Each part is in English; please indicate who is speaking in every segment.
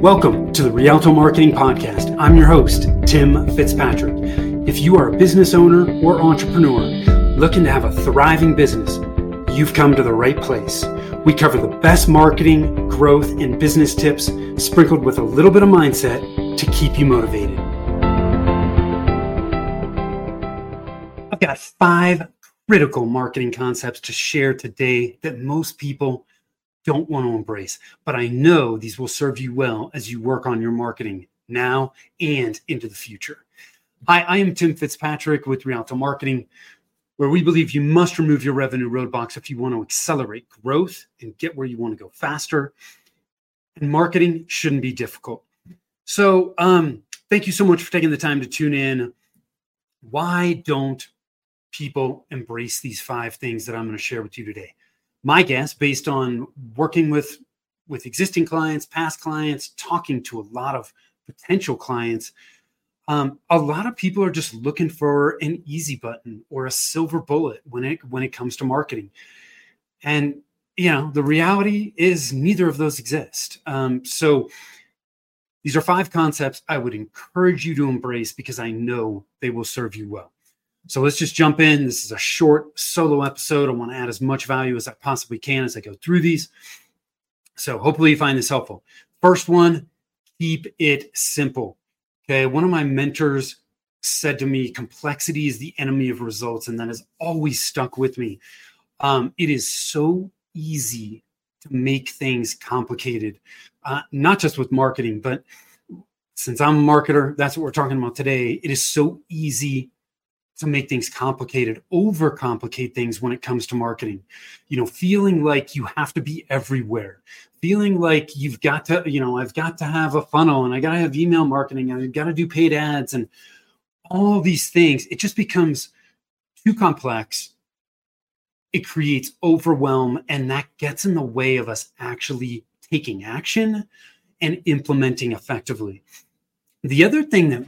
Speaker 1: Welcome to the Rialto Marketing Podcast. I'm your host, Tim Fitzpatrick. If you are a business owner or entrepreneur looking to have a thriving business, you've come to the right place. We cover the best marketing, growth, and business tips sprinkled with a little bit of mindset to keep you motivated. I've got five critical marketing concepts to share today that most people don't want to embrace. But I know these will serve you well as you work on your marketing now and into the future. Hi, I am Tim Fitzpatrick with Rialto Marketing, where we believe you must remove your revenue roadblocks if you want to accelerate growth and get where you want to go faster. And marketing shouldn't be difficult. So, um, thank you so much for taking the time to tune in. Why don't people embrace these five things that I'm going to share with you today? My guess based on working with with existing clients past clients talking to a lot of potential clients um, a lot of people are just looking for an easy button or a silver bullet when it when it comes to marketing. And you know the reality is neither of those exist. Um, so these are five concepts i would encourage you to embrace because i know they will serve you well so let's just jump in. This is a short solo episode. I want to add as much value as I possibly can as I go through these. So hopefully you find this helpful. First one, keep it simple. Okay. One of my mentors said to me, complexity is the enemy of results. And that has always stuck with me. Um, it is so easy to make things complicated, uh, not just with marketing, but since I'm a marketer, that's what we're talking about today. It is so easy to make things complicated, overcomplicate things when it comes to marketing. You know, feeling like you have to be everywhere, feeling like you've got to, you know, I've got to have a funnel and I got to have email marketing and I've got to do paid ads and all these things. It just becomes too complex. It creates overwhelm and that gets in the way of us actually taking action and implementing effectively. The other thing that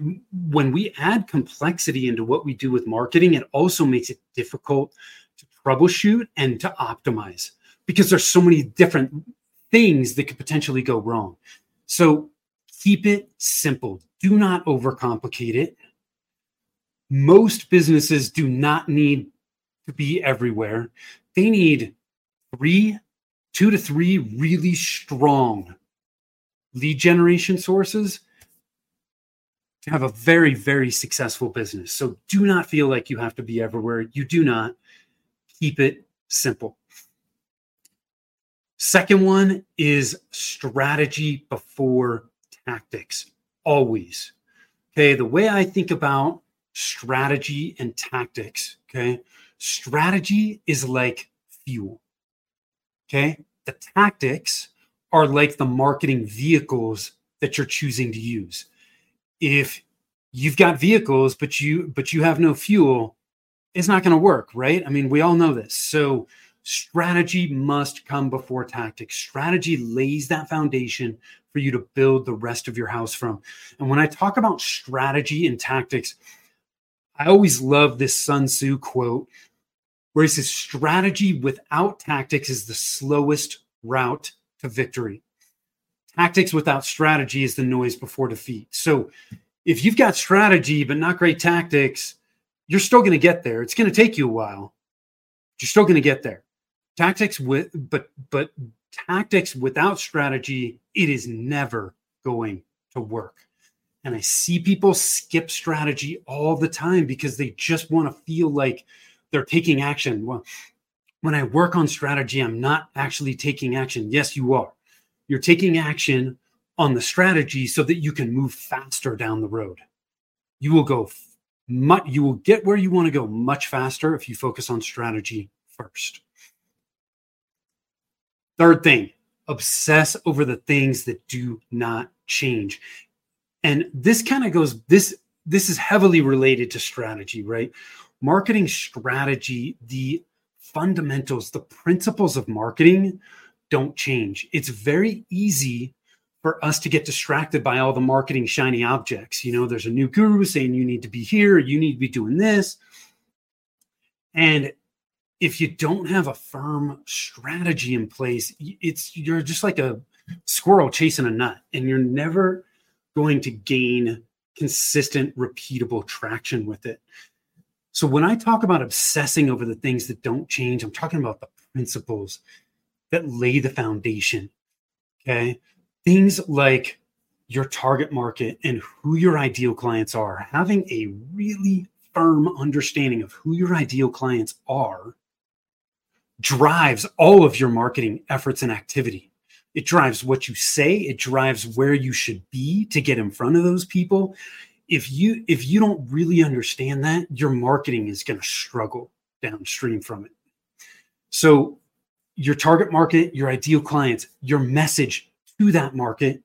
Speaker 1: when we add complexity into what we do with marketing, it also makes it difficult to troubleshoot and to optimize because there's so many different things that could potentially go wrong. So keep it simple. Do not overcomplicate it. Most businesses do not need to be everywhere. They need three, two to three really strong lead generation sources to have a very, very successful business. So do not feel like you have to be everywhere. You do not. Keep it simple. Second one is strategy before tactics, always. Okay. The way I think about strategy and tactics, okay, strategy is like fuel. Okay. The tactics are like the marketing vehicles that you're choosing to use if you've got vehicles but you but you have no fuel it's not going to work right? I mean we all know this. So strategy must come before tactics. Strategy lays that foundation for you to build the rest of your house from. And when i talk about strategy and tactics i always love this sun tzu quote where he says strategy without tactics is the slowest route to victory tactics without strategy is the noise before defeat. So if you've got strategy but not great tactics, you're still going to get there. It's going to take you a while. You're still going to get there. Tactics with but but tactics without strategy, it is never going to work. And I see people skip strategy all the time because they just want to feel like they're taking action. Well, when I work on strategy, I'm not actually taking action. Yes, you are you're taking action on the strategy so that you can move faster down the road. You will go much, you will get where you want to go much faster if you focus on strategy first. Third thing, obsess over the things that do not change. And this kind of goes this this is heavily related to strategy, right? Marketing strategy, the fundamentals, the principles of marketing don't change. It's very easy for us to get distracted by all the marketing shiny objects. You know, there's a new guru saying you need to be here, you need to be doing this. And if you don't have a firm strategy in place, it's you're just like a squirrel chasing a nut, and you're never going to gain consistent, repeatable traction with it. So when I talk about obsessing over the things that don't change, I'm talking about the principles that lay the foundation. Okay. Things like your target market and who your ideal clients are, having a really firm understanding of who your ideal clients are drives all of your marketing efforts and activity. It drives what you say, it drives where you should be to get in front of those people. If you if you don't really understand that, your marketing is going to struggle downstream from it. So your target market, your ideal clients, your message to that market,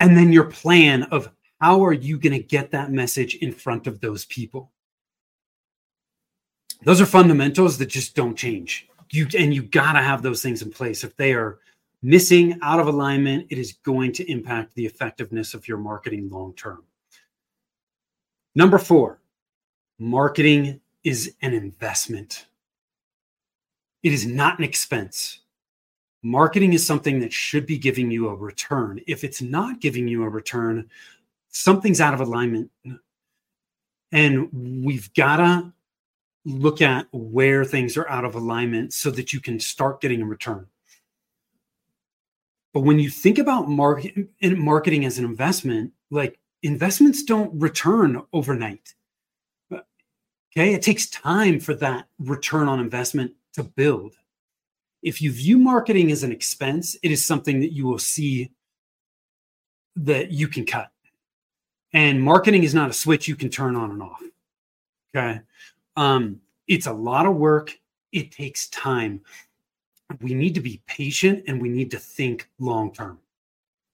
Speaker 1: and then your plan of how are you going to get that message in front of those people. Those are fundamentals that just don't change. You and you got to have those things in place. If they are missing out of alignment, it is going to impact the effectiveness of your marketing long term. Number four, marketing is an investment. It is not an expense. Marketing is something that should be giving you a return. If it's not giving you a return, something's out of alignment. And we've got to look at where things are out of alignment so that you can start getting a return. But when you think about market, marketing as an investment, like investments don't return overnight. Okay. It takes time for that return on investment to build. If you view marketing as an expense, it is something that you will see that you can cut. And marketing is not a switch you can turn on and off. Okay. Um, it's a lot of work. It takes time we need to be patient and we need to think long term.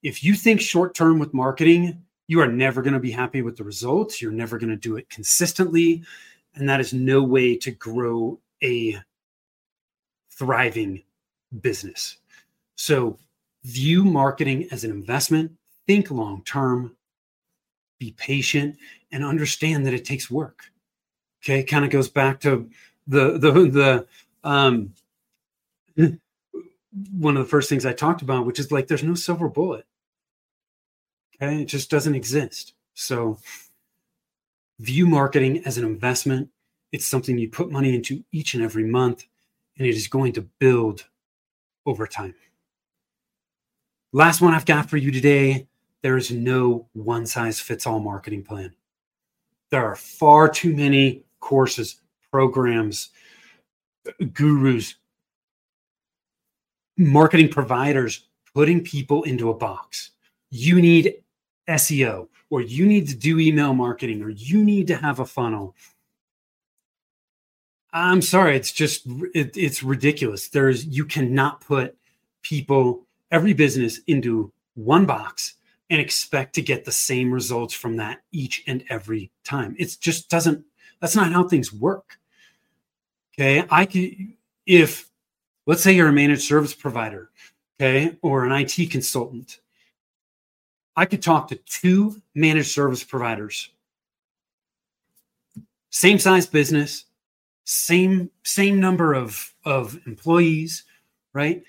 Speaker 1: If you think short term with marketing, you are never going to be happy with the results. You're never going to do it consistently. And that is no way to grow a thriving business. So view marketing as an investment, think long term, be patient, and understand that it takes work. Okay, kind of goes back to the the the um one of the first things I talked about, which is like there's no silver bullet. Okay. It just doesn't exist. So view marketing as an investment. It's something you put money into each and every month, and it is going to build over time. Last one I've got for you today there is no one size fits all marketing plan. There are far too many courses, programs, gurus, marketing providers putting people into a box. You need SEO, or you need to do email marketing, or you need to have a funnel. I'm sorry, it's just it, it's ridiculous. There's you cannot put people, every business into one box and expect to get the same results from that each and every time. It just doesn't. That's not how things work. Okay, I can if let's say you're a managed service provider, okay, or an IT consultant. I could talk to two managed service providers, same size business, same same number of of employees, right?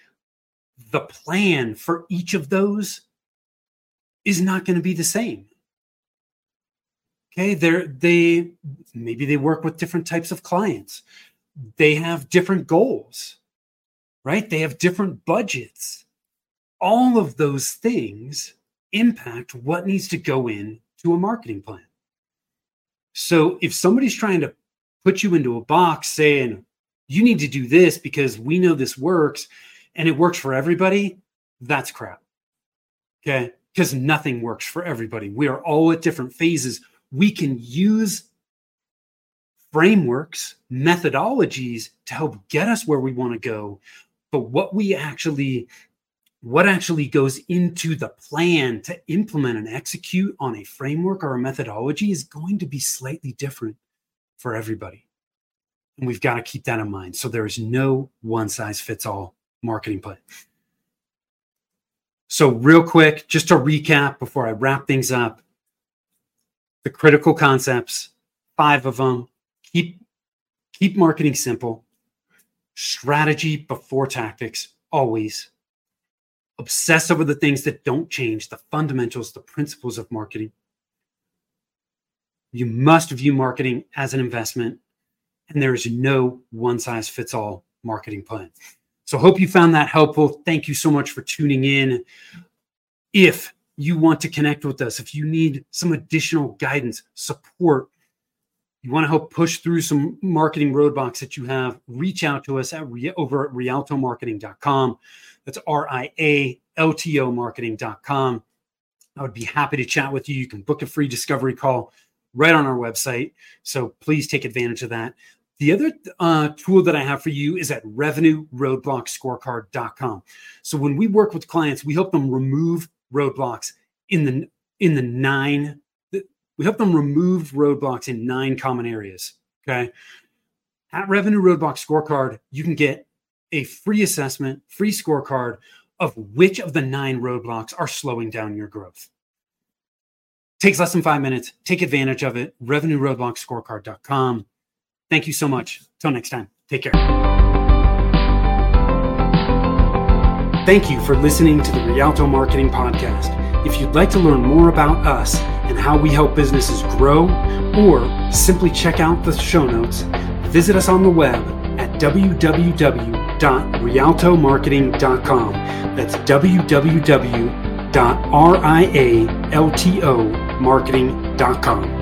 Speaker 1: The plan for each of those is not going to be the same. Okay, they're they maybe they work with different types of clients. They have different goals right? They have different budgets. All of those things impact what needs to go in to a marketing plan. So if somebody's trying to put you into a box saying, you need to do this because we know this works and it works for everybody, that's crap. Okay. Because nothing works for everybody. We are all at different phases. We can use frameworks, methodologies to help get us where we want to go but what we actually what actually goes into the plan to implement and execute on a framework or a methodology is going to be slightly different for everybody. And we've got to keep that in mind. So there is no one size fits all marketing plan. So, real quick, just to recap before I wrap things up the critical concepts, five of them. Keep, keep marketing simple strategy before tactics, always. obsess over the things that don't change, the fundamentals, the principles of marketing. You must view marketing as an investment, and there is no one size fits all marketing plan. So, hope you found that helpful. Thank you so much for tuning in. If you want to connect with us, if you need some additional guidance, support, you want to help push through some marketing roadblocks that you have, reach out to us at over at rialtomarketing.com. That's R I A L T O marketing.com. I would be happy to chat with you. You can book a free discovery call right on our website. So please take advantage of that. The other uh, tool that I have for you is at revenueroadblockscorecard.com. So when we work with clients, we help them remove roadblocks in the in the nine. We help them remove roadblocks in nine common areas. Okay. At Revenue Roadblock Scorecard, you can get a free assessment, free scorecard of which of the nine roadblocks are slowing down your growth. Takes less than five minutes. Take advantage of it. RevenueRoadblockScorecard.com. Thank you so much. Till next time. Take care. Thank you for listening to the Rialto Marketing Podcast. If you'd like to learn more about us and how we help businesses grow, or simply check out the show notes, visit us on the web at www.rialtomarketing.com. That's www.rialtomarketing.com.